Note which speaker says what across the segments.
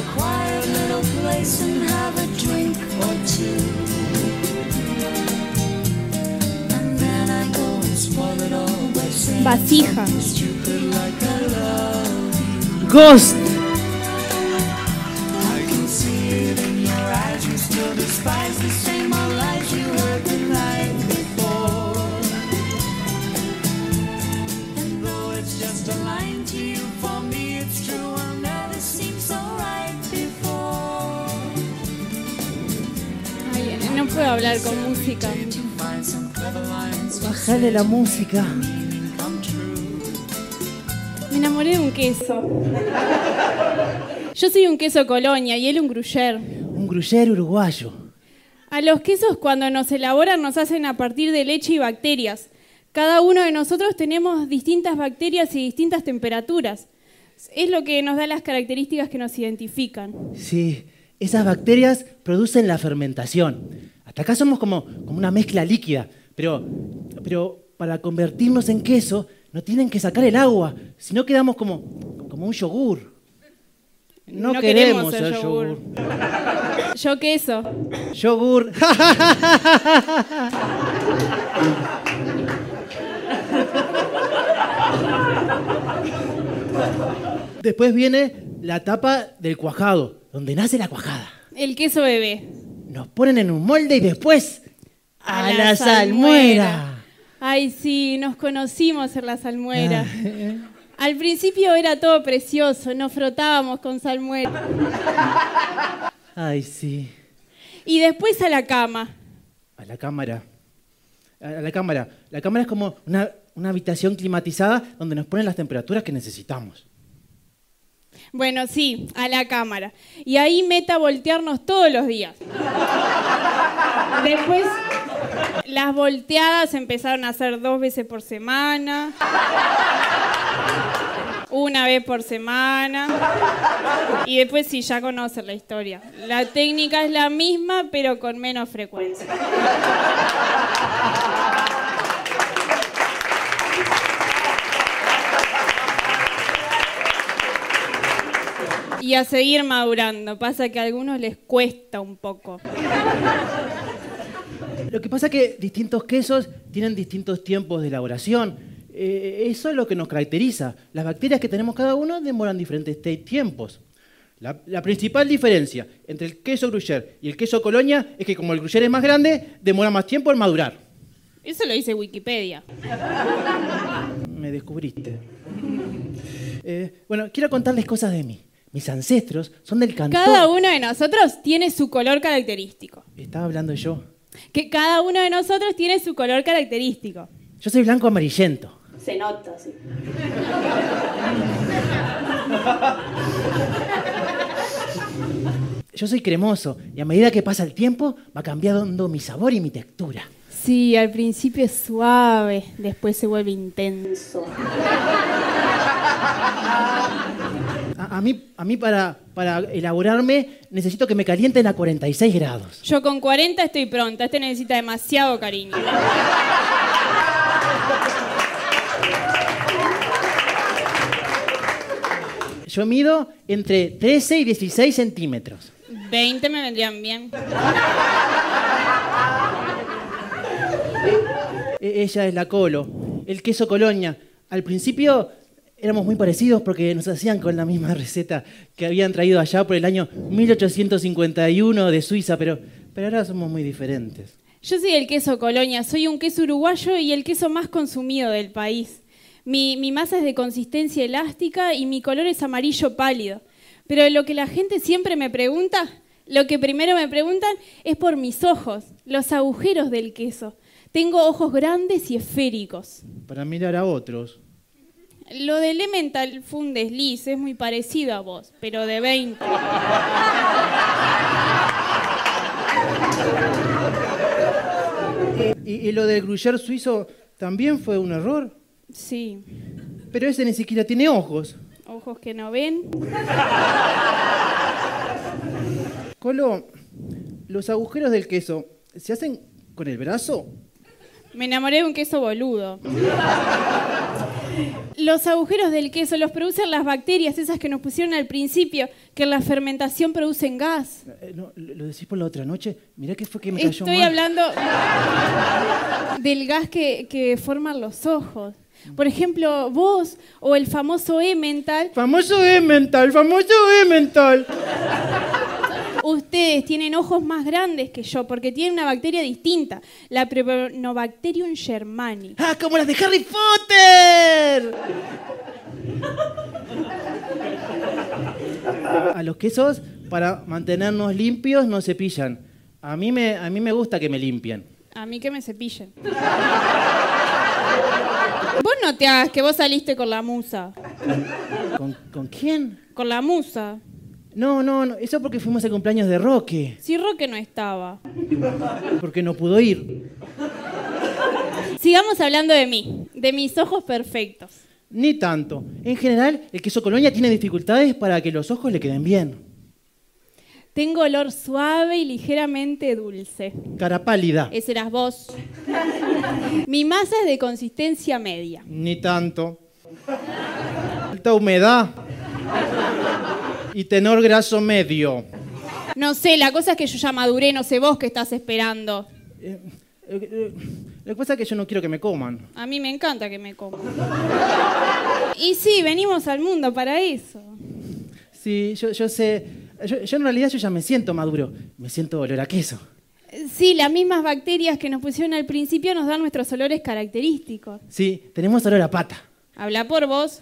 Speaker 1: a quiet little place and have a drink or two. And then I go and spoil it all by saying
Speaker 2: Vasija.
Speaker 1: stupid like I love.
Speaker 3: Ghost.
Speaker 1: I can see it in your eyes. You still despise the same old lies you heard
Speaker 2: hablar con música.
Speaker 3: Bájale la música.
Speaker 2: Me enamoré de un queso. Yo soy un queso colonia y él un gruyère.
Speaker 3: Un gruyere uruguayo.
Speaker 2: A los quesos cuando nos elaboran nos hacen a partir de leche y bacterias. Cada uno de nosotros tenemos distintas bacterias y distintas temperaturas. Es lo que nos da las características que nos identifican.
Speaker 3: Sí, esas bacterias producen la fermentación. Hasta acá somos como, como una mezcla líquida, pero, pero para convertirnos en queso no tienen que sacar el agua, si no quedamos como, como un yogur. No,
Speaker 2: No
Speaker 3: queremos,
Speaker 2: queremos ser
Speaker 3: ser yogur.
Speaker 2: Yo queso.
Speaker 3: Yogur. Después viene la etapa del cuajado, donde nace la cuajada.
Speaker 2: El queso bebé.
Speaker 3: Nos ponen en un molde y después a,
Speaker 2: A
Speaker 3: la,
Speaker 2: la
Speaker 3: salmuera.
Speaker 2: salmuera. Ay, sí, nos conocimos en la salmuera. Al principio era todo precioso, nos frotábamos con salmuera.
Speaker 3: Ay, sí.
Speaker 2: Y después a la cama.
Speaker 3: A la cámara. A la cámara. La cámara es como una, una habitación climatizada donde nos ponen las temperaturas que necesitamos.
Speaker 2: Bueno, sí, a la cámara. Y ahí meta voltearnos todos los días. Después, las volteadas empezaron a hacer dos veces por semana. Una vez por semana. Y después sí, ya conocen la historia. La técnica es la misma, pero con menos frecuencia. Y a seguir madurando. Pasa que a algunos les cuesta un poco.
Speaker 3: Lo que pasa es que distintos quesos tienen distintos tiempos de elaboración. Eh, eso es lo que nos caracteriza. Las bacterias que tenemos cada uno demoran diferentes te- tiempos. La, la principal diferencia entre el queso gruyère y el queso colonia es que como el gruyère es más grande, demora más tiempo en madurar.
Speaker 2: Eso lo dice Wikipedia.
Speaker 3: Me descubriste. Eh, bueno, quiero contarles cosas de mí. Mis ancestros son del cantón.
Speaker 2: Cada uno de nosotros tiene su color característico.
Speaker 3: Estaba hablando yo.
Speaker 2: Que cada uno de nosotros tiene su color característico.
Speaker 3: Yo soy blanco amarillento.
Speaker 2: Se nota, sí.
Speaker 3: Yo soy cremoso y a medida que pasa el tiempo va cambiando mi sabor y mi textura.
Speaker 2: Sí, al principio es suave, después se vuelve intenso.
Speaker 3: A, mí, a mí para, para elaborarme necesito que me calienten a 46 grados.
Speaker 2: Yo con 40 estoy pronta, este necesita demasiado cariño.
Speaker 3: Yo mido entre 13 y 16 centímetros.
Speaker 2: 20 me vendrían bien.
Speaker 3: E- Ella es la Colo, el queso Colonia. Al principio éramos muy parecidos porque nos hacían con la misma receta que habían traído allá por el año 1851 de Suiza, pero, pero ahora somos muy diferentes.
Speaker 2: Yo soy el queso colonia, soy un queso uruguayo y el queso más consumido del país. Mi, mi masa es de consistencia elástica y mi color es amarillo pálido. Pero lo que la gente siempre me pregunta, lo que primero me preguntan es por mis ojos, los agujeros del queso. Tengo ojos grandes y esféricos.
Speaker 3: Para mirar a otros.
Speaker 2: Lo de Elemental fue un desliz, es muy parecido a vos, pero de 20.
Speaker 3: Y, y lo del gruyère suizo también fue un error.
Speaker 2: Sí,
Speaker 3: Pero ese ni siquiera tiene ojos.
Speaker 2: ojos que no ven.
Speaker 3: Colo, los agujeros del queso se hacen con el brazo
Speaker 2: Me enamoré de un queso boludo. Los agujeros del queso los producen las bacterias, esas que nos pusieron al principio, que en la fermentación producen gas.
Speaker 3: Eh, no, ¿Lo decís por la otra noche? Mirá que fue que me cayó
Speaker 2: Estoy
Speaker 3: mal.
Speaker 2: hablando del gas que, que forman los ojos. Por ejemplo, vos o el famoso Emmental,
Speaker 3: Famoso Emmental, famoso Emmental.
Speaker 2: Ustedes tienen ojos más grandes que yo porque tienen una bacteria distinta, la Propionobacterium germani.
Speaker 3: ¡Ah, como las de Harry Potter! A los quesos, para mantenernos limpios, no cepillan. A mí me, a mí me gusta que me limpien.
Speaker 2: A mí que me cepillen. Vos no te hagas que vos saliste con la musa.
Speaker 3: ¿Con, con quién?
Speaker 2: Con la musa.
Speaker 3: No, no, no, eso porque fuimos al cumpleaños de Roque.
Speaker 2: Si Roque no estaba.
Speaker 3: Porque no pudo ir.
Speaker 2: Sigamos hablando de mí, de mis ojos perfectos.
Speaker 3: Ni tanto. En general, el queso colonia tiene dificultades para que los ojos le queden bien.
Speaker 2: Tengo olor suave y ligeramente dulce.
Speaker 3: Cara pálida.
Speaker 2: Ese eras vos. Mi masa es de consistencia media.
Speaker 3: Ni tanto. Alta humedad. Y tenor graso medio.
Speaker 2: No sé, la cosa es que yo ya maduré, no sé vos qué estás esperando.
Speaker 3: Eh, eh, que pasa es que yo no quiero que me coman.
Speaker 2: A mí me encanta que me coman. Y sí, venimos al mundo para eso.
Speaker 3: Sí, yo, yo sé. Yo, yo en realidad yo ya me siento maduro. Me siento olor a queso.
Speaker 2: Sí, las mismas bacterias que nos pusieron al principio nos dan nuestros olores característicos.
Speaker 3: Sí, tenemos olor a pata.
Speaker 2: Habla por vos.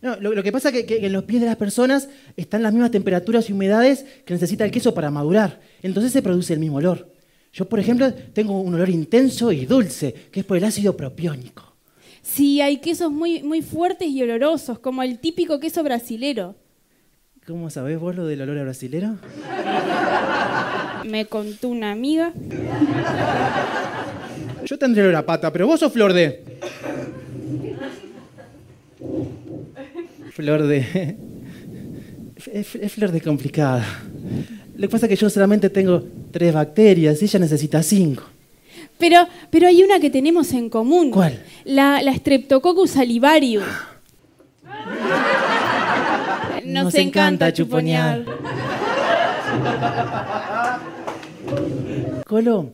Speaker 3: No, lo, lo que pasa es que, que en los pies de las personas están las mismas temperaturas y humedades que necesita el queso para madurar. Entonces se produce el mismo olor. Yo, por ejemplo, tengo un olor intenso y dulce, que es por el ácido propiónico.
Speaker 2: Sí, hay quesos muy, muy fuertes y olorosos, como el típico queso brasilero.
Speaker 3: ¿Cómo sabés vos lo del olor a brasilero?
Speaker 2: Me contó una amiga.
Speaker 3: Yo tendré olor a pata, pero vos sos flor de. Flor de. Es, es flor de complicada. Lo que pasa es que yo solamente tengo tres bacterias y ella necesita cinco.
Speaker 2: Pero, pero hay una que tenemos en común.
Speaker 3: ¿Cuál?
Speaker 2: La, la Streptococcus salivarius. Nos,
Speaker 3: Nos
Speaker 2: encanta
Speaker 3: encanta
Speaker 2: chuponear.
Speaker 3: Colo,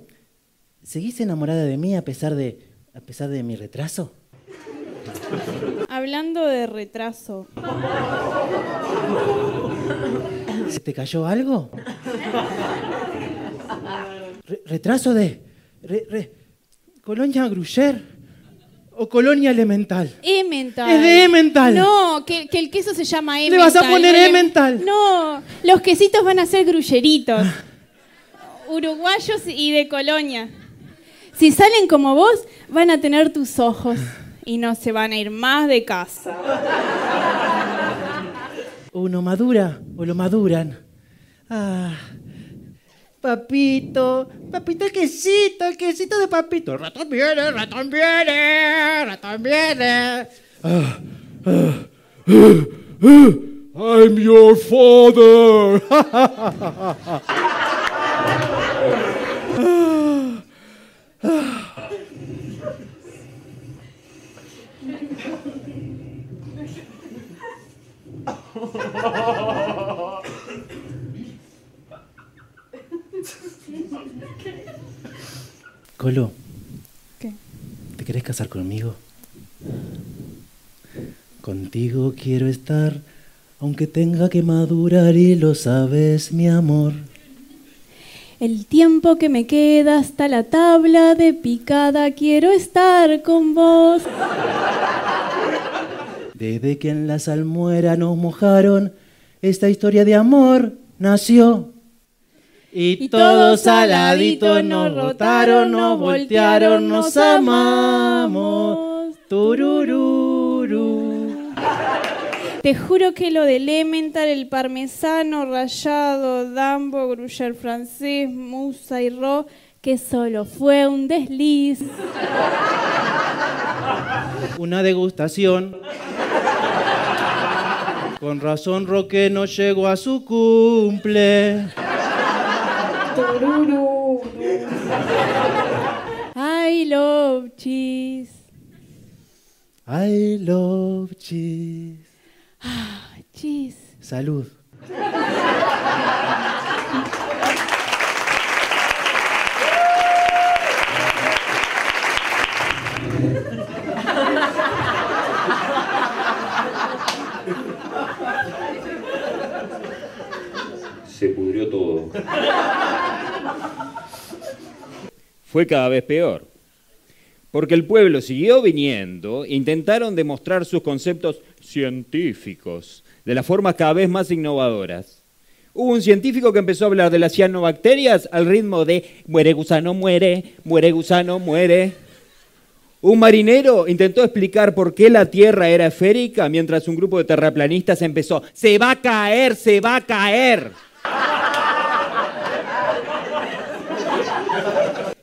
Speaker 3: ¿seguís enamorada de mí a pesar de, a pesar de mi retraso?
Speaker 2: Hablando de retraso,
Speaker 3: ¿Se te cayó algo? Re- ¿Retraso de re- re- colonia Gruyère o colonia elemental?
Speaker 2: Emmental.
Speaker 3: Es de Emmental.
Speaker 2: No, que, que el queso se llama
Speaker 3: Le
Speaker 2: Emmental.
Speaker 3: vas a poner
Speaker 2: no le-
Speaker 3: Emmental.
Speaker 2: No, los quesitos van a ser gruyeritos. Uruguayos y de colonia. Si salen como vos, van a tener tus ojos y no se van a ir más de casa.
Speaker 3: Uno madura o lo maduran. Ah, papito, papito, el quesito, el quesito de papito. Ratón viene, ratón viene, ratón viene. I'm your father. Colo,
Speaker 2: ¿Qué?
Speaker 3: ¿te querés casar conmigo? Contigo quiero estar, aunque tenga que madurar y lo sabes, mi amor.
Speaker 2: El tiempo que me queda hasta la tabla de picada, quiero estar con vos.
Speaker 3: Desde que en la salmuera nos mojaron, esta historia de amor nació. Y,
Speaker 2: Y
Speaker 3: todos aladitos nos rotaron, nos voltearon, nos amamos. Turururu.
Speaker 2: Te juro que lo del Emmental, el parmesano, rallado, dambo, gruyère francés, musa y ro, que solo fue un desliz.
Speaker 3: Una degustación. Con razón Roque no llegó a su cumple.
Speaker 2: I love cheese.
Speaker 3: I love cheese.
Speaker 2: Ah, cheese.
Speaker 3: Salud.
Speaker 4: Fue cada vez peor. Porque el pueblo siguió viniendo, intentaron demostrar sus conceptos científicos de las formas cada vez más innovadoras. Hubo un científico que empezó a hablar de las cianobacterias al ritmo de muere gusano, muere, muere gusano, muere. Un marinero intentó explicar por qué la Tierra era esférica mientras un grupo de terraplanistas empezó, se va a caer, se va a caer.